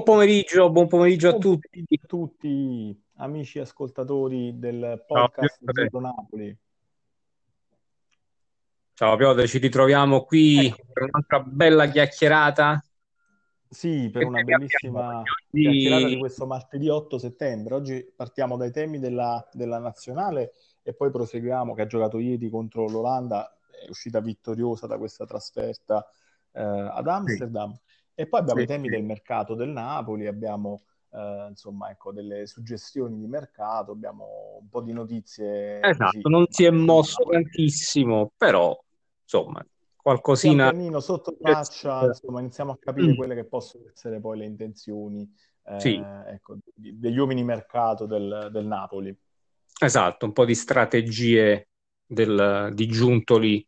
Buon pomeriggio, buon pomeriggio a tutti. a tutti, amici ascoltatori del podcast Ciao, Zero Napoli. Ciao Piotr, ci ritroviamo qui Ecco, per un'altra bella chiacchierata. sì, per una bellissima chiacchierata di questo martedì 8 settembre. Oggi partiamo dai temi della, della nazionale e poi proseguiamo che ha giocato ieri contro l'Olanda, è uscita vittoriosa da questa trasferta eh, ad Sì, Amsterdam. E poi abbiamo sì, i temi sì. del mercato del Napoli, abbiamo eh, insomma, ecco, delle suggestioni di mercato, abbiamo un po' di notizie così, Esatto, non si è mosso tantissimo, però insomma, qualcosina. pianino, sotto traccia, insomma, iniziamo a capire Mm, quelle che possono essere poi le intenzioni, Sì, eh, ecco, di- degli uomini mercato del, del Napoli. esatto, un po' di strategie del- di Giuntoli.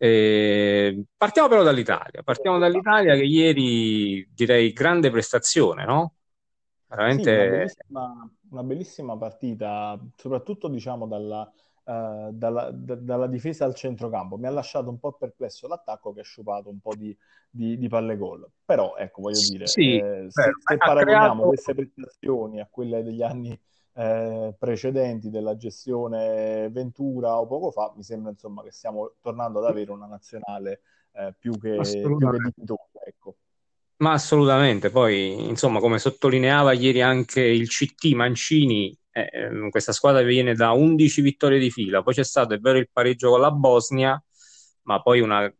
Eh, partiamo però dall'Italia, partiamo dall'Italia che ieri direi grande prestazione, no? Sì, una Veramente bellissima, una bellissima partita, soprattutto diciamo dalla, eh, dalla- da- dalla difesa al centrocampo. Mi ha lasciato un po' perplesso l'attacco che ha sciupato un po' di, di- di palle gol. Però, ecco, voglio dire, sì, eh, se, se paragoniamo creato queste prestazioni a quelle degli anni eh, precedenti della gestione Ventura o poco fa, mi sembra insomma che stiamo tornando ad avere una nazionale eh, più che, più che dignitosa, ecco. Ma assolutamente, poi insomma, come sottolineava ieri anche il CT Mancini, eh, ehm, questa squadra viene da 11 vittorie di fila, poi c'è stato, è vero, il pareggio con la Bosnia, ma poi una,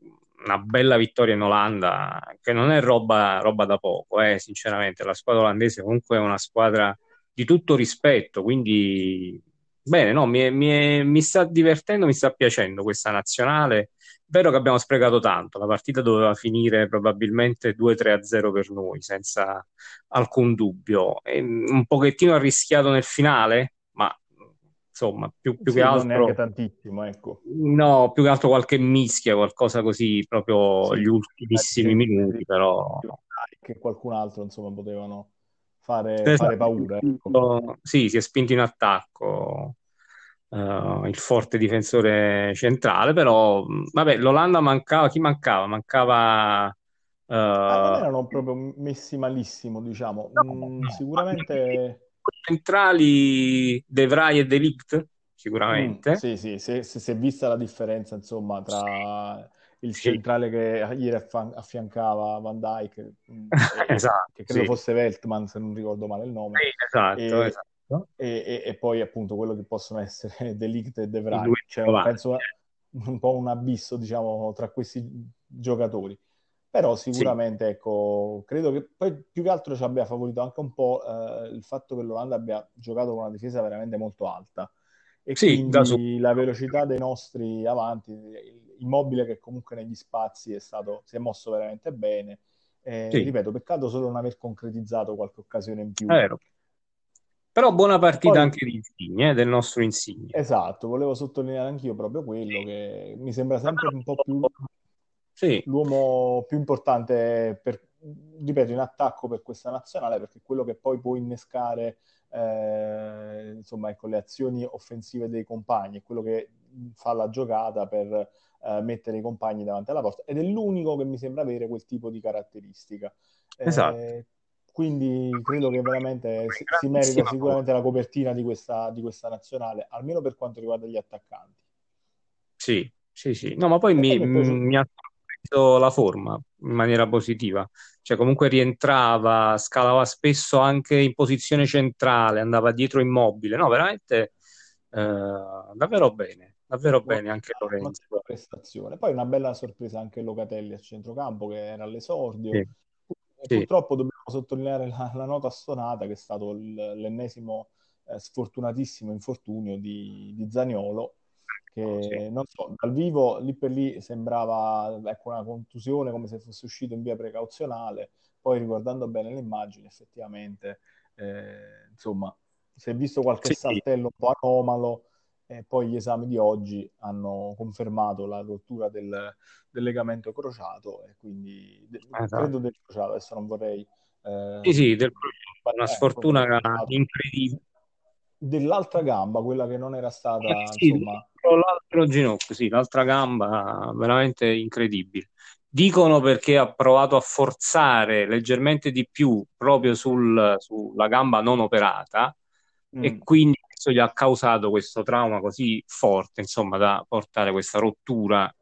una bella vittoria in Olanda, che non è roba, roba da poco, eh, sinceramente, la squadra olandese comunque è una squadra di tutto rispetto, quindi bene, no, mi, è- mi è- mi sta divertendo, mi sta piacendo questa nazionale. Vero che abbiamo sprecato tanto, la partita doveva finire probabilmente 2-3-0 per noi, senza alcun dubbio. E, mm, un pochettino arrischiato nel finale, ma insomma, più, più che Sì, non neanche altro, tantissimo, ecco. no, più che altro qualche mischia, qualcosa così, proprio Sì, gli ultimissimi minuti, però. che qualcun altro insomma potevano fare, Esatto, fare paura, ecco. sì, si è spinto in attacco eh, il forte difensore centrale, però vabbè, l'Olanda mancava, chi mancava? Mancava Ah, eh, erano proprio messi malissimo, diciamo. no, Mm, no, sicuramente, centrali De Vrij e De Ligt, mm, sicuramente. sì, sì, se, se si è vista la differenza insomma tra il Sì, centrale che ieri affiancava Van Dijk mm, esatto, che credo sì. fosse Veltman, se non ricordo male il nome, Sì, esatto, e, esatto. e- e- poi appunto quello che possono essere De Ligt e De Vrij. titolari. penso un po' un abisso, diciamo, tra questi giocatori. Però sicuramente, ecco, credo che poi più che altro ci abbia favorito anche un po' eh, il fatto che l'Olanda abbia giocato con una difesa veramente molto alta e sì, quindi la velocità dei nostri avanti, immobile che comunque negli spazi è stato, si è mosso veramente bene. Eh, Sì, ripeto, peccato solo non aver concretizzato qualche occasione in più. Però buona partita Poi, anche di Insigne, eh, del nostro Insigne. esatto, volevo sottolineare anch'io proprio quello che mi sembra sempre un po' più Sì, l'uomo più importante, per, ripeto, in attacco per questa nazionale, perché quello che poi può innescare eh, insomma, ecco, le azioni offensive dei compagni, quello che fa la giocata per eh, mettere i compagni davanti alla porta ed è l'unico che mi sembra avere quel tipo di caratteristica. esatto. Eh, quindi credo che veramente si, si merita sicuramente la copertina di questa, di questa nazionale, almeno per quanto riguarda gli attaccanti. Sì, sì, sì. No, ma poi mi, poi mi ha sorpreso la forma in maniera positiva. Cioè, comunque rientrava, scalava spesso anche in posizione centrale, andava dietro immobile. No, veramente eh, davvero bene, davvero bene anche Lorenzo. Prestazione. Poi una bella sorpresa anche Locatelli a centrocampo che era all'esordio. Sì, sì, purtroppo dobbiamo sottolineare la, la nota stonata che è stato il- l'ennesimo eh, sfortunatissimo infortunio di, di Zaniolo, sì. che non so, dal vivo lì per lì sembrava ecco, una contusione come se fosse uscito in via precauzionale. Poi riguardando bene le immagini, effettivamente, eh, insomma, si è visto qualche Sì, sì. saltello un po' anomalo. E poi gli esami di oggi hanno confermato la rottura del, del legamento crociato e quindi de- Esatto. credo del crociato, adesso non vorrei Sì, sì, eh, del- una ecco, sfortuna incredibile. dell'altra gamba, quella che non era stata, Eh, sì, insomma, l'altro ginocchio, sì, l'altra gamba veramente incredibile. Dicono perché ha provato a forzare leggermente di più proprio sul, sulla gamba non operata mm. e quindi questo gli ha causato questo trauma così forte, insomma, da portare questa rottura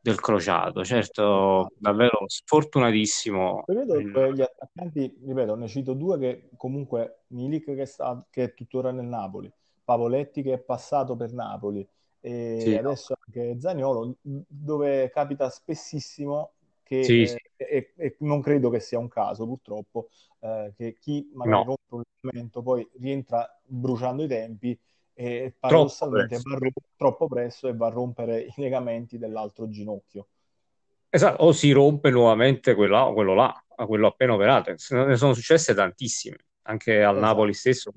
del crociato. Certo, davvero sfortunatissimo. Vedo il... gli attaccanti, ripeto, ne cito due che comunque Milik che, sta, che è tuttora nel Napoli, Pavoletti che è passato per Napoli, e sì, adesso anche Zaniolo, dove capita spessissimo che, sì, eh, sì. E, e, non credo che sia un caso purtroppo, eh, che chi magari no. rompe un momento poi rientra bruciando i tempi e paradossalmente troppo, va troppo presto e va a rompere i legamenti dell'altro ginocchio. Esatto, o si rompe nuovamente quello, quello là, quello appena operato. Ne sono successe tantissime, anche al esatto. Napoli stesso,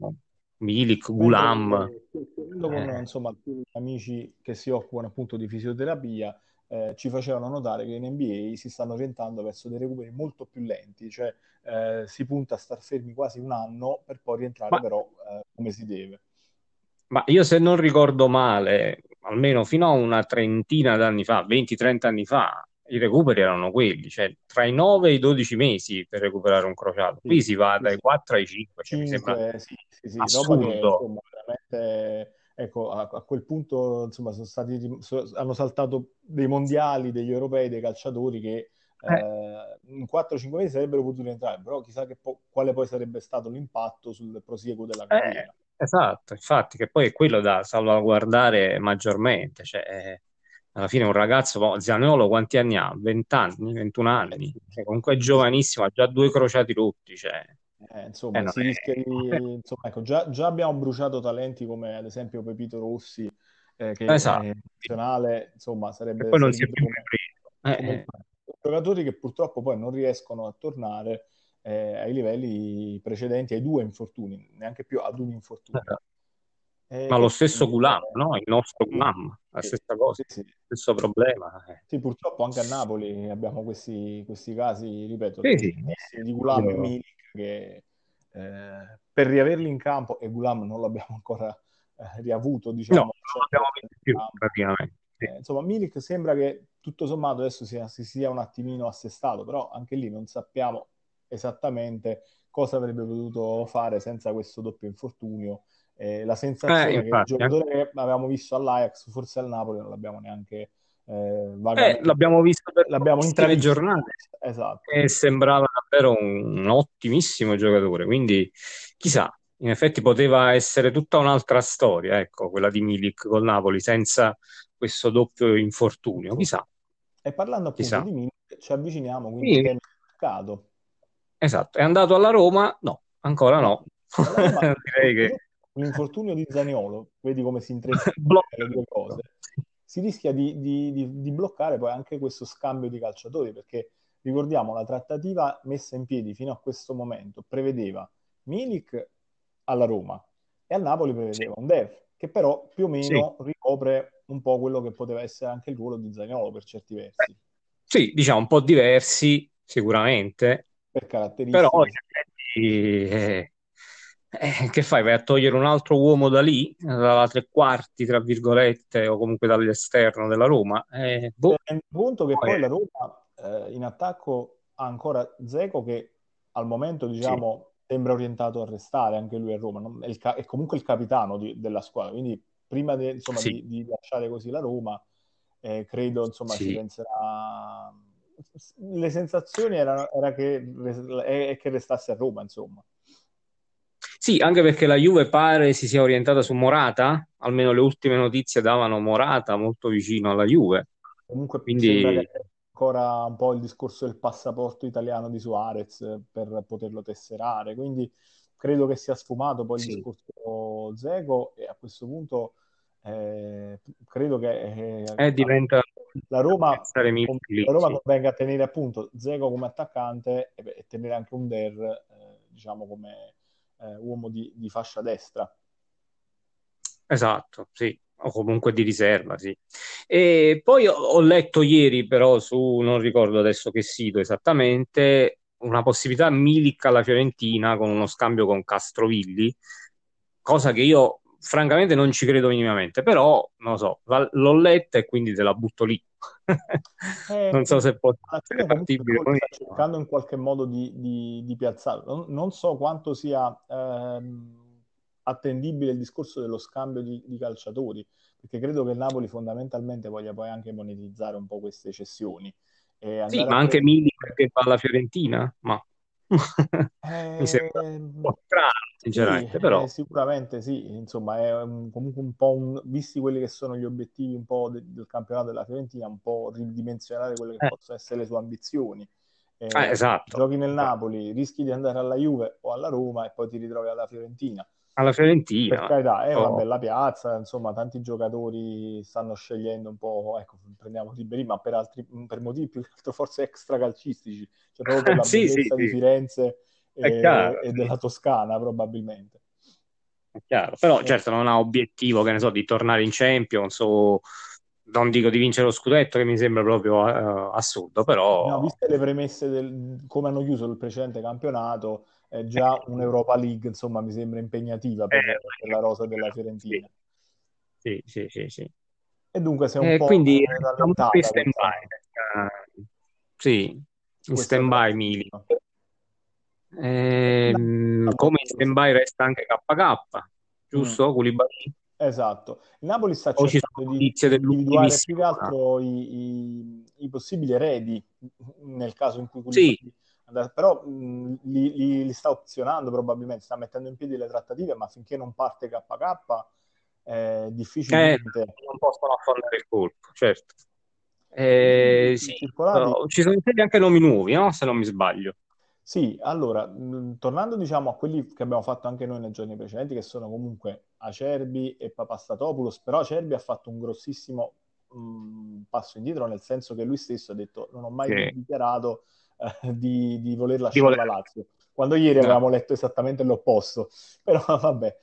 Milik, Gulam. Eh. insomma, amici che si occupano appunto di fisioterapia eh, ci facevano notare che in NBA si stanno orientando verso dei recuperi molto più lenti, cioè eh, si punta a star fermi quasi un anno per poi rientrare ma, però eh, come si deve. Ma io se non ricordo male, almeno fino a una trentina d'anni fa, 20-30 anni fa, i recuperi erano quelli, cioè tra i 9 e i 12 mesi per recuperare un crociato. Qui si va dai 4 ai 5, cioè 5 mi sembra sì, sì, sì. assurdo. Che, insomma, veramente, ecco, a, a, quel punto insomma, sono stati, so, hanno saltato dei mondiali, degli europei, dei calciatori che eh. Eh, in 4-5 mesi sarebbero potuti entrare, però chissà po- quale poi sarebbe stato l'impatto sul prosieguo della carriera. Eh, esatto, infatti, che poi è quello da salvaguardare maggiormente, cioè eh, alla fine un ragazzo, boh, Zaniolo quanti anni ha? 20 anni, 21 anni, cioè, comunque è giovanissimo, ha già due crociati rotti, cioè. Eh, insomma, eh, si rischia di, insomma, ecco, già, già, abbiamo bruciato talenti come ad esempio Pepito Rossi, eh, che esatto. è nazionale, insomma, sarebbe... E poi non si è più come, preso. Come eh, giocatori che purtroppo poi non riescono a tornare eh, ai livelli precedenti, ai due infortuni, neanche più ad un infortunio. Eh, Ma lo stesso Gulam, no? Il nostro. Gulam, la stessa cosa, sì, sì. stesso problema. Eh. Sì, purtroppo anche a Napoli abbiamo questi, questi casi, ripeto, di Gulam e Milik che eh, per riaverli in campo, e Gulam non l'abbiamo ancora eh, riavuto, diciamo. No, visto più praticamente. Eh, insomma, Milik sembra che tutto sommato adesso sia, si sia un attimino assestato, però anche lì non sappiamo esattamente cosa avrebbe potuto fare senza questo doppio infortunio eh, la sensazione eh, infatti, che il giocatore che avevamo visto all'Ajax, forse al Napoli, non l'abbiamo neanche eh, eh, l'abbiamo visto per l'abbiamo tre giornate. Esatto. e sembrava davvero un, un, ottimissimo giocatore quindi chissà in effetti poteva essere tutta un'altra storia ecco quella di Milik col Napoli senza questo doppio infortunio chissà. E parlando appunto chissà. di Milik ci avviciniamo quindi sì. al mercato. Esatto è andato alla Roma? No ancora no. Direi che l'infortunio di Zaniolo, vedi come si intrecciano le due cose, si rischia di, di, di, di, bloccare poi anche questo scambio di calciatori, perché ricordiamo la trattativa messa in piedi fino a questo momento prevedeva Milik alla Roma e al Napoli prevedeva sì. un Dev, che però più o meno sì. ricopre un po' quello che poteva essere anche il ruolo di Zaniolo per certi versi. Sì, diciamo un po' diversi sicuramente, per caratteristiche. Però eh, eh, che fai? Vai a togliere un altro uomo da lì, dalla tre quarti, tra virgolette, o comunque dall'esterno della Roma? Eh, boh. Il punto che poi, la Roma eh, in attacco ha ancora Zeco che al momento diciamo sì. sembra orientato a restare anche lui a Roma, non, è, ca- è, comunque il capitano di, della squadra, quindi prima de, insomma, sì. di, di, lasciare così la Roma, eh, credo insomma sì. si penserà... Le sensazioni erano era che, è, che restasse a Roma, insomma. Sì, anche perché la Juve pare si sia orientata su Morata, almeno le ultime notizie davano Morata molto vicino alla Juve. Comunque Quindi... ancora un po' il discorso del passaporto italiano di Suarez per poterlo tesserare, quindi credo che sia sfumato poi sì. il discorso Zego e a questo punto eh, credo che eh, eh, diventa la Roma, la Roma convenga a tenere appunto Zego come attaccante e, e tenere anche un Der eh, diciamo come eh, uomo di, di, fascia destra. Esatto, sì, o comunque di riserva, sì. E poi ho, ho letto ieri però su, non ricordo adesso che sito esattamente, una possibilità Milik alla Fiorentina con uno scambio con Castrovilli, cosa che io francamente non ci credo minimamente, però non lo so, l'ho letta e quindi te la butto lì. Eh, non so se può essere fattibile. Sta cercando in qualche modo di, di, di piazzarlo. Non, non, so quanto sia ehm, attendibile il discorso dello scambio di, di, calciatori, perché credo che il Napoli fondamentalmente voglia poi anche monetizzare un po' queste cessioni. sì, ma anche Mili perché va alla Fiorentina? Ma... Mi sembra un po' strano, sinceramente, sì, però... Eh, sicuramente sì, insomma, è un, comunque un po' un... visti quelli che sono gli obiettivi un po' de- del campionato della Fiorentina, un po' ridimensionare quelle che eh. possono essere le sue ambizioni. Eh, esatto. Giochi nel Napoli, rischi di andare alla Juve o alla Roma e poi ti ritrovi alla Fiorentina alla Fiorentina. Per carità, è oh. una bella piazza, insomma, tanti giocatori stanno scegliendo un po', ecco, prendiamo Ribéry, ma per, altri, per motivi più che altro forse extra calcistici, cioè proprio per la sì, bellezza sì, di Firenze e, e della Toscana, probabilmente. È chiaro, però certo non ha obiettivo, che ne so, di tornare in Champions o non dico di vincere lo scudetto che mi sembra proprio uh, assurdo, però... No, viste le premesse del come hanno chiuso il precedente campionato, è già un'Europa League, insomma, mi sembra impegnativa per, eh, per la rosa della Fiorentina. Sì, sì, sì, sì. E dunque sei un eh, po' quindi un po' in stand-by. Sì, in stand-by Mili. Eh, come in stand-by resta anche KK, giusto? Mm. Koulibaly? Esatto. Il Napoli sta cercando di individuare più che altro i, i, i, possibili eredi nel caso in cui Koulibaly sì però mh, li, li, li, sta opzionando probabilmente, sta mettendo in piedi le trattative, ma finché non parte KK è difficile. Eh, non possono affondare il colpo, certo. Eh, sì, no, ci sono stati anche nomi nuovi, no? se non mi sbaglio. Sì, allora, mh, tornando diciamo a quelli che abbiamo fatto anche noi nei giorni precedenti, che sono comunque Acerbi e Papastatopoulos, però Acerbi ha fatto un grossissimo mh, passo indietro, nel senso che lui stesso ha detto non ho mai sì. dichiarato eh, di, di, voler lasciare di voler... la Lazio. Quando ieri no. avevamo letto esattamente l'opposto, però vabbè,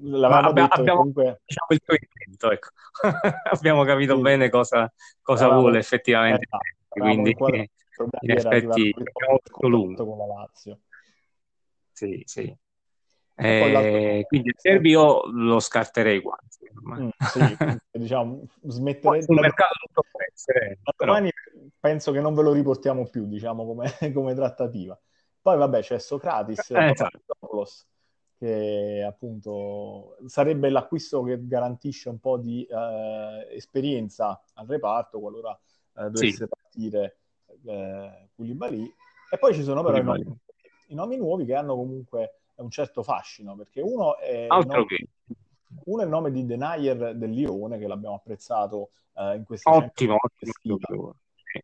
l'avevamo abbiamo, detto abbiamo, comunque... diciamo il tuo intento, ecco. abbiamo capito sì. bene cosa, cosa avevamo, vuole effettivamente, eh, quindi in effetti abbiamo. Con la Lazio. Sì, sì. Eh, quindi il Serbio lo scarterei quasi. Mm, sì, diciamo, smetterei sul mercato tutto può essere, domani penso che non ve lo riportiamo più, diciamo, come, come trattativa. Poi vabbè c'è Socratis eh, esatto. che appunto sarebbe l'acquisto che garantisce un po' di eh, esperienza al reparto qualora eh, dovesse sì. partire eh, Koulibaly. E poi ci sono però i nomi, i nomi nuovi che hanno comunque un certo fascino, perché uno è, nome, che... uno è il nome di Denayer del Lione, che l'abbiamo apprezzato uh, in questa ottimo, ottimo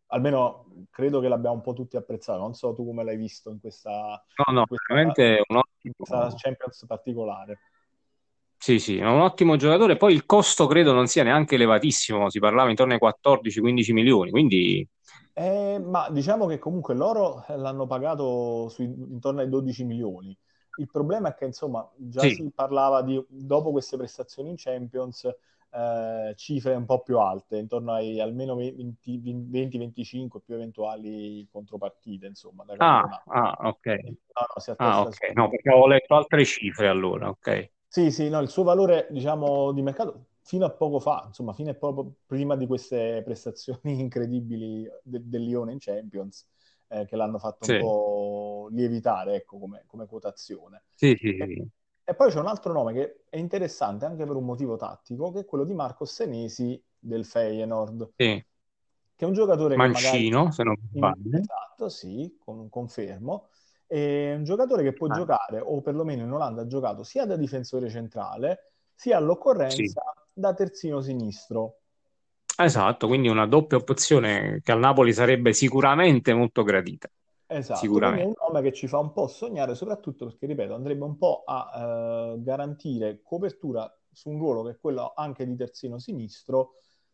almeno credo che l'abbiamo un po' tutti apprezzato. Non so tu come l'hai visto in questa, no, no, in questa, veramente un ottimo... questa Champions particolare. Sì, sì, è un ottimo giocatore. Poi il costo credo non sia neanche elevatissimo, si parlava intorno ai 14-15 milioni, quindi... Eh, ma diciamo che comunque loro l'hanno pagato sui, intorno ai 12 milioni. Il problema è che, insomma, già sì. si parlava di, dopo queste prestazioni in Champions, eh, cifre un po' più alte, intorno ai almeno 20-25 più eventuali contropartite, insomma. ah, ah, ok. No, no, ah, okay. no, perché ho letto altre cifre allora, ok. Sì, sì, no, il suo valore, diciamo, di mercato fino a poco fa, insomma, fino a poco prima di queste prestazioni incredibili de- del Lione in Champions, eh, che l'hanno fatto sì. un po' lievitare, ecco, come, come quotazione. Sì, sì, sì. E poi c'è un altro nome che è interessante anche per un motivo tattico, che è quello di Marco Senesi del Feyenoord. Sì. Che è un giocatore Mancino, che magari... se non sbaglio. Esatto, sì, con, confermo. È un giocatore che può ah. giocare, o perlomeno in Olanda ha giocato, sia da difensore centrale, sia all'occorrenza da terzino sinistro. Esatto, quindi una doppia opzione che al Napoli sarebbe sicuramente molto gradita. Esatto, Sicuramente. è un nome che ci fa un po' sognare, soprattutto perché, ripeto, andrebbe un po' a eh, garantire copertura su un ruolo che è quello anche di terzino sinistro,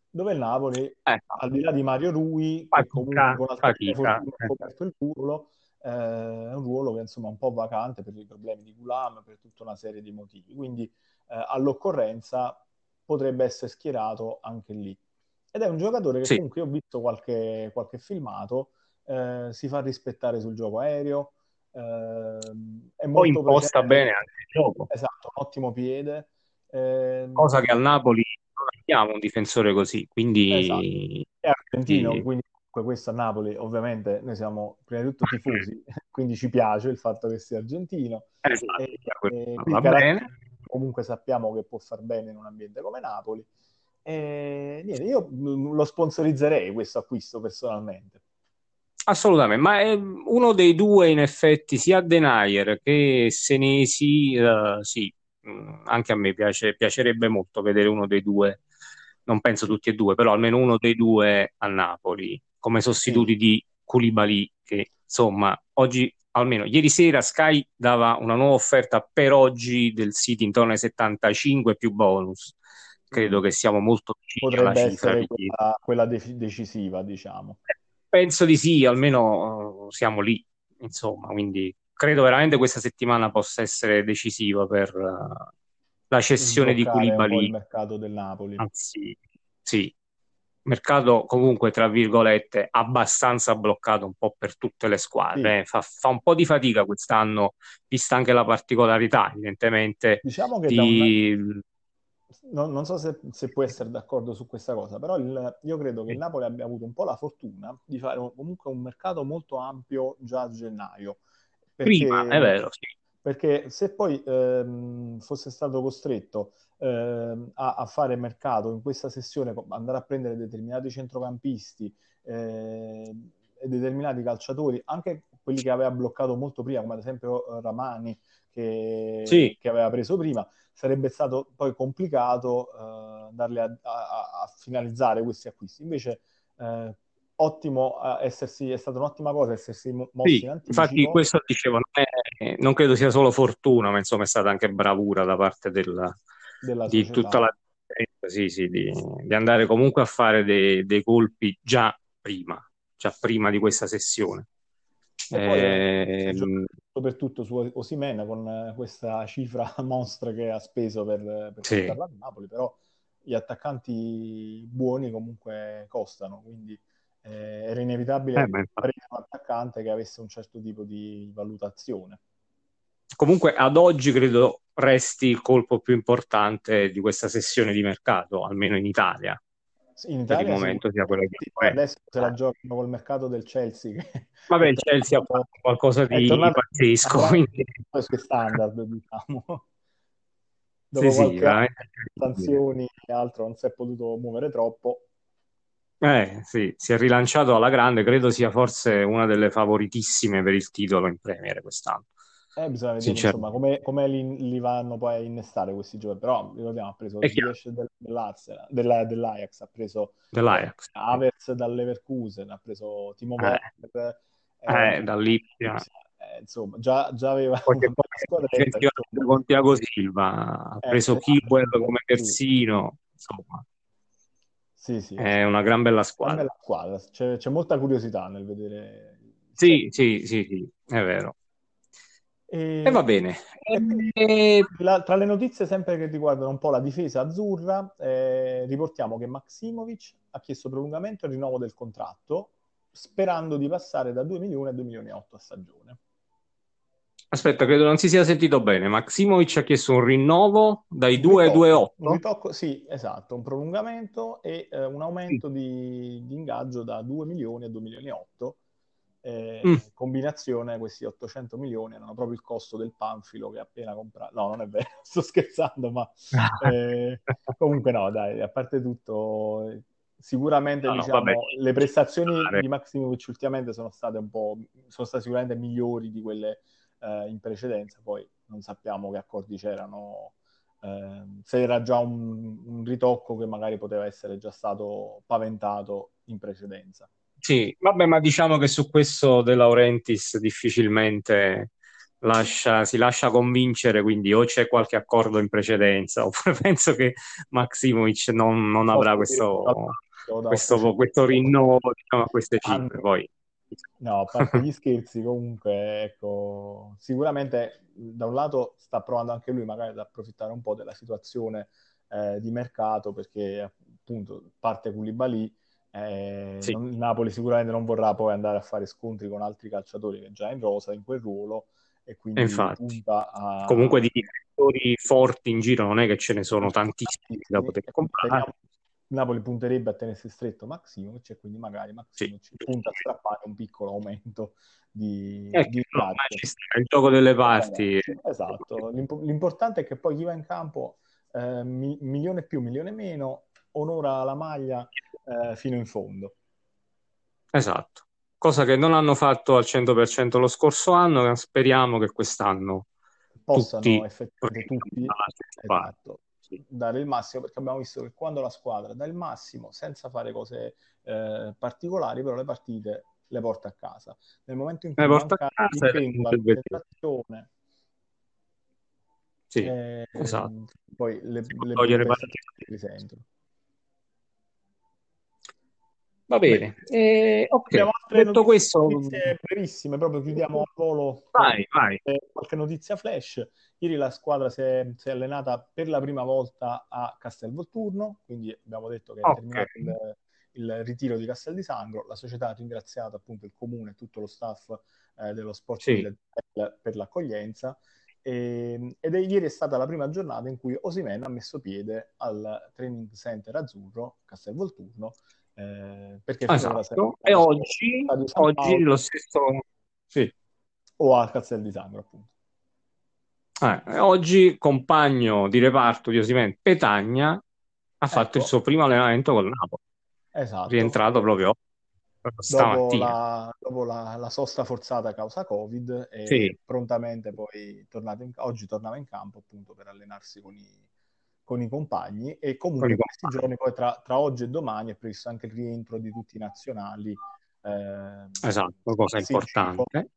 dove il Napoli, eh. al di là di Mario Rui, fatica, che comunque con fortuna ha eh. coperto il ruolo, eh, è un ruolo che insomma è un po' vacante per i problemi di Gulam, per tutta una serie di motivi. Quindi eh, all'occorrenza potrebbe essere schierato anche lì. Ed è un giocatore che sì. comunque io ho visto qualche, qualche filmato, eh, si fa rispettare sul gioco aereo. Eh, è Poi imposta presente. bene anche il gioco. Esatto, un ottimo piede. Eh, Cosa che al Napoli non abbiamo un difensore così, quindi... Esatto. È argentino, sì. quindi questo a Napoli ovviamente noi siamo prima di tutto tifosi, quindi ci piace il fatto che sia argentino. Esatto, e, e va bene. Comunque sappiamo che può far bene in un ambiente come Napoli. E niente, io lo sponsorizzerei questo acquisto personalmente. Assolutamente, ma è uno dei due in effetti, sia Denayer che Senesi, uh, sì, mm, anche a me piace, piacerebbe molto vedere uno dei due, non penso tutti e due, però almeno uno dei due a Napoli, come sostituti sì. di Koulibaly, che insomma oggi, almeno ieri sera Sky dava una nuova offerta per oggi del City intorno ai 75 più bonus credo che siamo molto vicini Potrebbe alla cifra quella, quella de- decisiva, diciamo. Penso di sì, almeno uh, siamo lì, insomma, quindi credo veramente questa settimana possa essere decisiva per uh, la cessione di Koulibaly. il mercato del Napoli. Anzi, sì, mercato comunque, tra virgolette, abbastanza bloccato un po' per tutte le squadre. Sì. Eh. Fa, fa, un po' di fatica quest'anno, vista anche la particolarità, evidentemente, diciamo che di... Una non, non so se, se, puoi essere d'accordo su questa cosa, però il, io credo che il Napoli abbia avuto un po' la fortuna di fare comunque un mercato molto ampio già a gennaio. Perché, Prima, è vero, sì. Perché se poi ehm, fosse stato costretto ehm, a, a, fare mercato in questa sessione, andare a prendere determinati centrocampisti eh, e determinati calciatori, anche quelli che aveva bloccato molto prima, come ad esempio Ramani, che, sì. che aveva preso prima, sarebbe stato poi complicato uh, andarli a, a, a, finalizzare questi acquisti. Invece, uh, ottimo essersi, è stata un'ottima cosa essersi mossi sì, in anticipo. Infatti, questo dicevo, non, è, non, credo sia solo fortuna, ma insomma è stata anche bravura da parte della, Della di tutta la sì, sì, di, di, andare comunque a fare dei, dei colpi già prima, già prima di questa sessione. E poi, eh, soprattutto su Osimena con eh, questa cifra mostra che ha speso per, per sì. a Napoli, però gli attaccanti buoni comunque costano, quindi eh, era inevitabile eh, prendere un attaccante che avesse un certo tipo di valutazione. Comunque ad oggi credo resti il colpo più importante di questa sessione di mercato, almeno in Italia in Italia per il momento sia quello che è. Adesso se la giocano col mercato del Chelsea. Che... Vabbè, il Chelsea ha fatto qualcosa di pazzesco. Quindi... Questo è standard, diciamo. Dopo sì, qualche sì, sanzioni e altro non si è potuto muovere troppo. Eh sì, si è rilanciato alla grande, credo sia forse una delle favoritissime per il titolo in Premier quest'anno. Eh, bisogna vedere insomma, come, come li, li, vanno poi a innestare questi giochi. Però ricordiamo, ha preso Ziyech del, della, dell'Ajax, ha preso dell'Ajax. Havertz dall'Everkusen, ha preso Timo eh. Werner. Eh, eh, dall'Ipsia. Eh, insomma, già, già aveva poi. Con Tiago Silva, ha eh, preso eh, Kiwell come terzino, insomma. Sì, sì. È una gran bella squadra. Gran bella squadra. C'è, c'è molta curiosità nel vedere... Sì, sì, sì, sì, è vero. E, e va bene. E... La, tra le notizie sempre che riguardano un po' la difesa azzurra, eh, riportiamo che Maximovic ha chiesto prolungamento e rinnovo del contratto, sperando di passare da 2 milioni a 2 milioni e 8 a stagione. Aspetta, credo non si sia sentito bene. Maximovic ha chiesto un rinnovo dai 2 ai 2,8. Un ritocco, sì, esatto, un prolungamento e eh, un aumento sì. di, di, ingaggio da 2 milioni a 2 milioni e 8 eh, mm. combinazione questi 800 milioni erano proprio il costo del panfilo che ha appena comprato. No, non è vero, sto scherzando, ma eh, comunque no, dai, a parte tutto, sicuramente no, diciamo, no, le prestazioni di Maximovic ultimamente sono state un po', sono state sicuramente migliori di quelle eh, in precedenza, poi non sappiamo che accordi c'erano. Eh, se era già un, un ritocco che magari poteva essere già stato paventato in precedenza. Sì, vabbè, ma diciamo che su questo De Laurentiis difficilmente lascia, si lascia convincere, quindi o c'è qualche accordo in precedenza, oppure penso che Maximovic non, non avrà questo, questo, questo rinnovo diciamo, a queste cifre. Poi. No, a parte gli scherzi, comunque, ecco, sicuramente da un lato sta provando anche lui magari ad approfittare un po' della situazione eh, di mercato, perché appunto parte Koulibaly, eh, sì. non, il Napoli sicuramente non vorrà poi andare a fare scontri con altri calciatori che già in rosa in quel ruolo e quindi Infatti. a... Comunque di difensori forti in giro non è che ce ne sono tantissimi da poter comprare. Napoli punterebbe a tenersi stretto Maximovic e quindi magari Maximovic sì. punta a strappare un piccolo aumento di, eh, di no, il gioco delle parti. Esatto, l'importante è che poi chi va in campo eh, milione più, milione meno, onora la maglia eh, fino in fondo. Esatto, cosa che non hanno fatto al 100% lo scorso anno, speriamo che quest'anno possano tutti effettivamente tutti esatto, dare il massimo, perché abbiamo visto che quando la squadra dà il massimo senza fare cose eh, particolari, però le partite le porta a casa. Nel momento in cui le porta a casa la concentrazione sì, eh, esatto. poi le, le, le risentono. Va bene, eh, ok. Detto questo, brevissime, proprio chiudiamo al volo. Vai, vai. Qualche notizia flash. Ieri la squadra si è, si è, allenata per la prima volta a Castelvolturno, quindi abbiamo detto che è okay. terminato il, il, ritiro di Castel di Sangro. La società ha ringraziato appunto il comune e tutto lo staff eh, dello sport sì. per l'accoglienza. E, ehm, ed è, ieri è stata la prima giornata in cui Osimen ha messo piede al training center azzurro Castelvolturno eh, perché esatto. e oggi, oggi lo stesso sì. o a Castel di Sangro appunto eh, oggi compagno di reparto di Osimen Petagna ha fatto il ecco. suo primo allenamento col Napoli esatto rientrato proprio dopo, la, dopo la, la, sosta forzata a causa Covid e sì. prontamente poi tornato in, oggi tornava in campo appunto per allenarsi con i, con i compagni e comunque in questi giorni, poi tra, tra, oggi e domani è previsto anche il rientro di tutti i nazionali. Eh, esatto, cosa importante.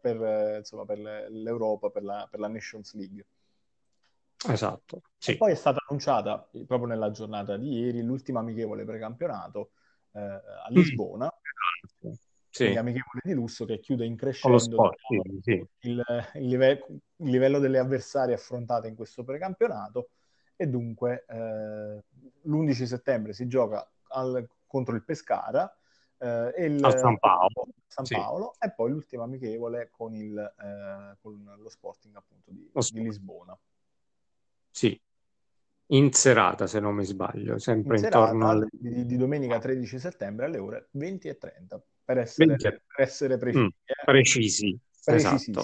Per, insomma, per l'Europa, per la, per la Nations League. Esatto. Sì. Poi è stata annunciata proprio nella giornata di ieri l'ultima amichevole precampionato eh, a Lisbona. Mm. Sì. amichevole di lusso che chiude in crescendo sport, sì, sì. Il, il, live- il, livello delle avversarie affrontate in questo precampionato e dunque eh, l'11 settembre si gioca al, contro il Pescara eh, e il, al San Paolo, San Paolo sì. e poi l'ultima amichevole con, il, eh, con lo Sporting appunto di, di, Lisbona. Sì, in serata se non mi sbaglio, sempre in intorno alle... di, di, domenica 13 settembre alle ore 20 e 30 per essere, per essere precisi. Mm, eh. precisi. Esatto.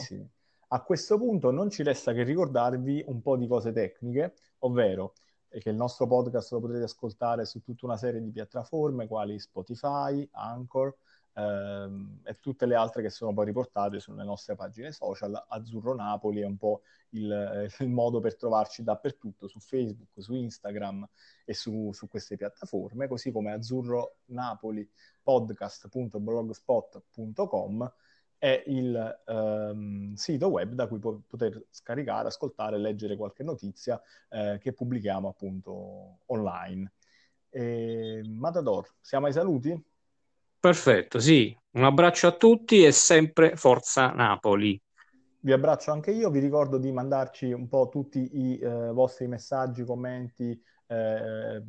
A questo punto non ci resta che ricordarvi un po' di cose tecniche, ovvero che il nostro podcast lo potrete ascoltare su tutta una serie di piattaforme quali Spotify, Anchor ehm, e tutte le altre che sono poi riportate sulle nostre pagine social. Azzurro Napoli è un po' il, il modo per trovarci dappertutto, su Facebook, su Instagram e su, su queste piattaforme, così come Azzurro Napoli podcast.blogspot.com è il um, sito web da cui po- poter scaricare, ascoltare leggere qualche notizia eh, che pubblichiamo appunto online. E, Matador, siamo ai saluti? Perfetto, sì. Un abbraccio a tutti e sempre Forza Napoli. Vi abbraccio anche io, vi ricordo di mandarci un po' tutti i eh, vostri messaggi, commenti, eh,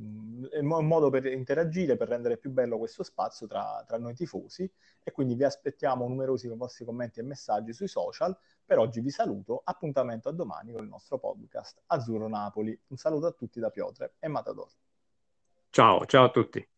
un modo per interagire, per rendere più bello questo spazio tra, tra, noi tifosi e quindi vi aspettiamo numerosi vostri commenti e messaggi sui social. Per oggi vi saluto, appuntamento a domani con il nostro podcast Azzurro Napoli. Un saluto a tutti da Piotre e Matador. Ciao, ciao a tutti.